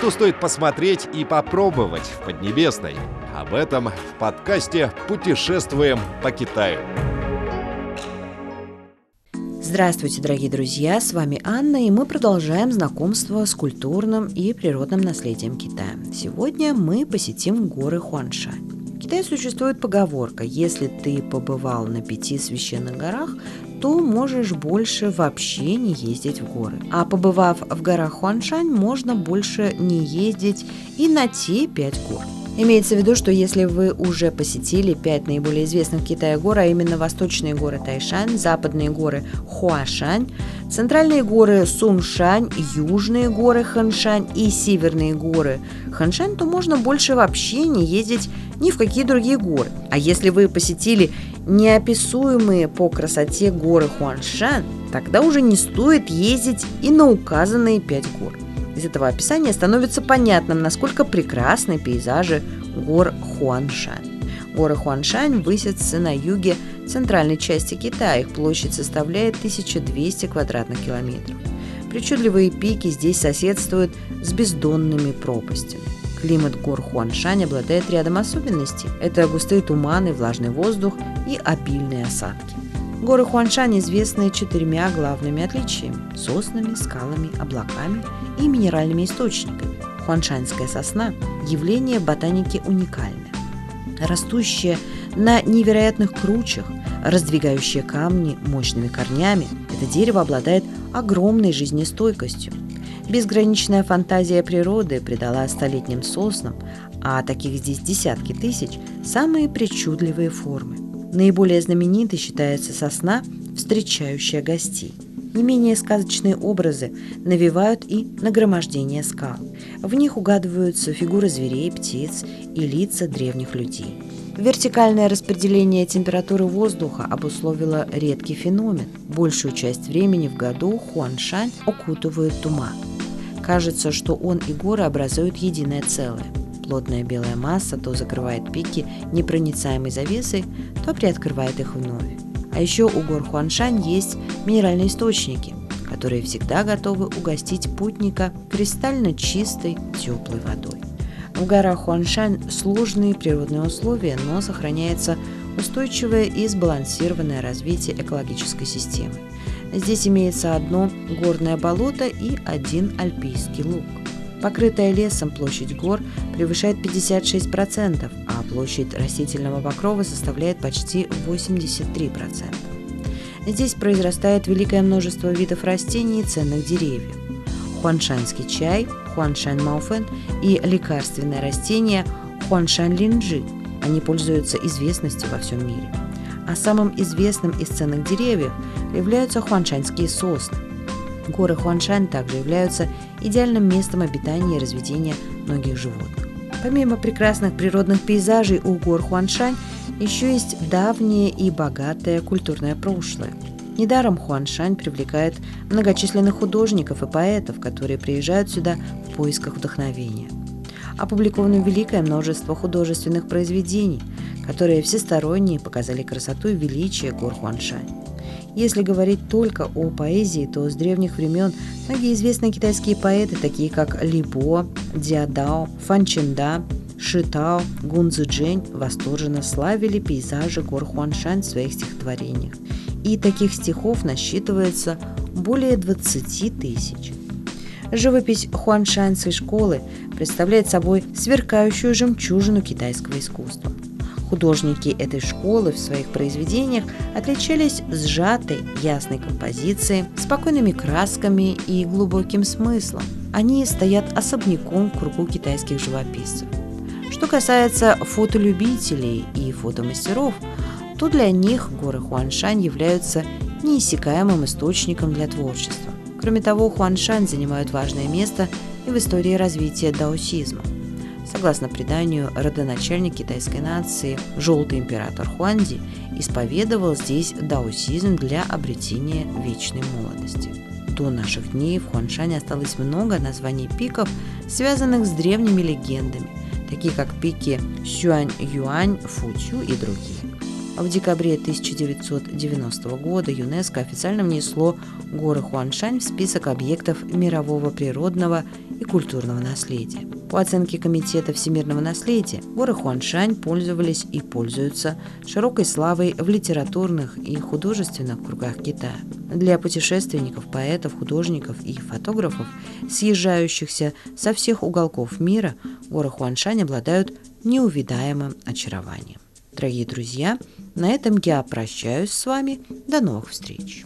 что стоит посмотреть и попробовать в Поднебесной. Об этом в подкасте «Путешествуем по Китаю». Здравствуйте, дорогие друзья! С вами Анна, и мы продолжаем знакомство с культурным и природным наследием Китая. Сегодня мы посетим горы Хуаншань. В Китае существует поговорка «Если ты побывал на пяти священных горах, то можешь больше вообще не ездить в горы. А побывав в горах Хуаншань, можно больше не ездить и на те пять гор. Имеется в виду, что если вы уже посетили пять наиболее известных в Китае гор, а именно восточные горы Тайшань, западные горы Хуашань, центральные горы Суншань, южные горы Ханшань и северные горы Ханшань, то можно больше вообще не ездить ни в какие другие горы. А если вы посетили неописуемые по красоте горы Хуаншань, тогда уже не стоит ездить и на указанные пять гор. Из этого описания становится понятным, насколько прекрасны пейзажи гор Хуаншань. Горы Хуаншань высятся на юге центральной части Китая. Их площадь составляет 1200 квадратных километров. Причудливые пики здесь соседствуют с бездонными пропастями. Климат гор Хуаншань обладает рядом особенностей. Это густые туманы, влажный воздух и обильные осадки. Горы Хуаншань известны четырьмя главными отличиями – соснами, скалами, облаками и минеральными источниками. Хуаншаньская сосна – явление ботаники уникальное. Растущая на невероятных кручах, раздвигающая камни мощными корнями, это дерево обладает огромной жизнестойкостью. Безграничная фантазия природы придала столетним соснам, а таких здесь десятки тысяч, самые причудливые формы – Наиболее знаменитой считается сосна, встречающая гостей. Не менее сказочные образы навевают и нагромождение скал. В них угадываются фигуры зверей, птиц и лица древних людей. Вертикальное распределение температуры воздуха обусловило редкий феномен. Большую часть времени в году Хуаншань укутывает туман. Кажется, что он и горы образуют единое целое – плотная белая масса то закрывает пики непроницаемой завесой, то приоткрывает их вновь. А еще у гор Хуаншань есть минеральные источники, которые всегда готовы угостить путника кристально чистой теплой водой. В горах Хуаншань сложные природные условия, но сохраняется устойчивое и сбалансированное развитие экологической системы. Здесь имеется одно горное болото и один альпийский луг. Покрытая лесом площадь гор превышает 56%, а площадь растительного покрова составляет почти 83%. Здесь произрастает великое множество видов растений и ценных деревьев. Хуаншанский чай, хуаншань мауфен и лекарственное растение хуаншань линджи. Они пользуются известностью во всем мире. А самым известным из ценных деревьев являются хуаншанские сосны – Горы Хуаншань также являются идеальным местом обитания и разведения многих животных. Помимо прекрасных природных пейзажей у гор Хуаншань еще есть давнее и богатое культурное прошлое. Недаром Хуаншань привлекает многочисленных художников и поэтов, которые приезжают сюда в поисках вдохновения. Опубликовано великое множество художественных произведений, которые всесторонне показали красоту и величие гор Хуаншань. Если говорить только о поэзии, то с древних времен многие известные китайские поэты, такие как Ли Бо, Диадао, Фан Ченда, Шитао, Гун Цзэджэнь восторженно славили пейзажи гор Хуаншань в своих стихотворениях. И таких стихов насчитывается более 20 тысяч. Живопись хуаншанской школы представляет собой сверкающую жемчужину китайского искусства – Художники этой школы в своих произведениях отличались сжатой, ясной композицией, спокойными красками и глубоким смыслом. Они стоят особняком в кругу китайских живописцев. Что касается фотолюбителей и фотомастеров, то для них горы Хуаншань являются неиссякаемым источником для творчества. Кроме того, Хуаншань занимают важное место и в истории развития даосизма – Согласно преданию, родоначальник китайской нации, желтый император Хуанди, исповедовал здесь даосизм для обретения вечной молодости. До наших дней в Хуаншане осталось много названий пиков, связанных с древними легендами, такие как пики Сюань-Юань, Футю и другие. В декабре 1990 года ЮНЕСКО официально внесло горы Хуаншань в список объектов мирового природного и культурного наследия. По оценке Комитета всемирного наследия, горы Хуаншань пользовались и пользуются широкой славой в литературных и художественных кругах Китая. Для путешественников, поэтов, художников и фотографов, съезжающихся со всех уголков мира, горы Хуаншань обладают неувидаемым очарованием. Дорогие друзья, на этом я прощаюсь с вами. До новых встреч!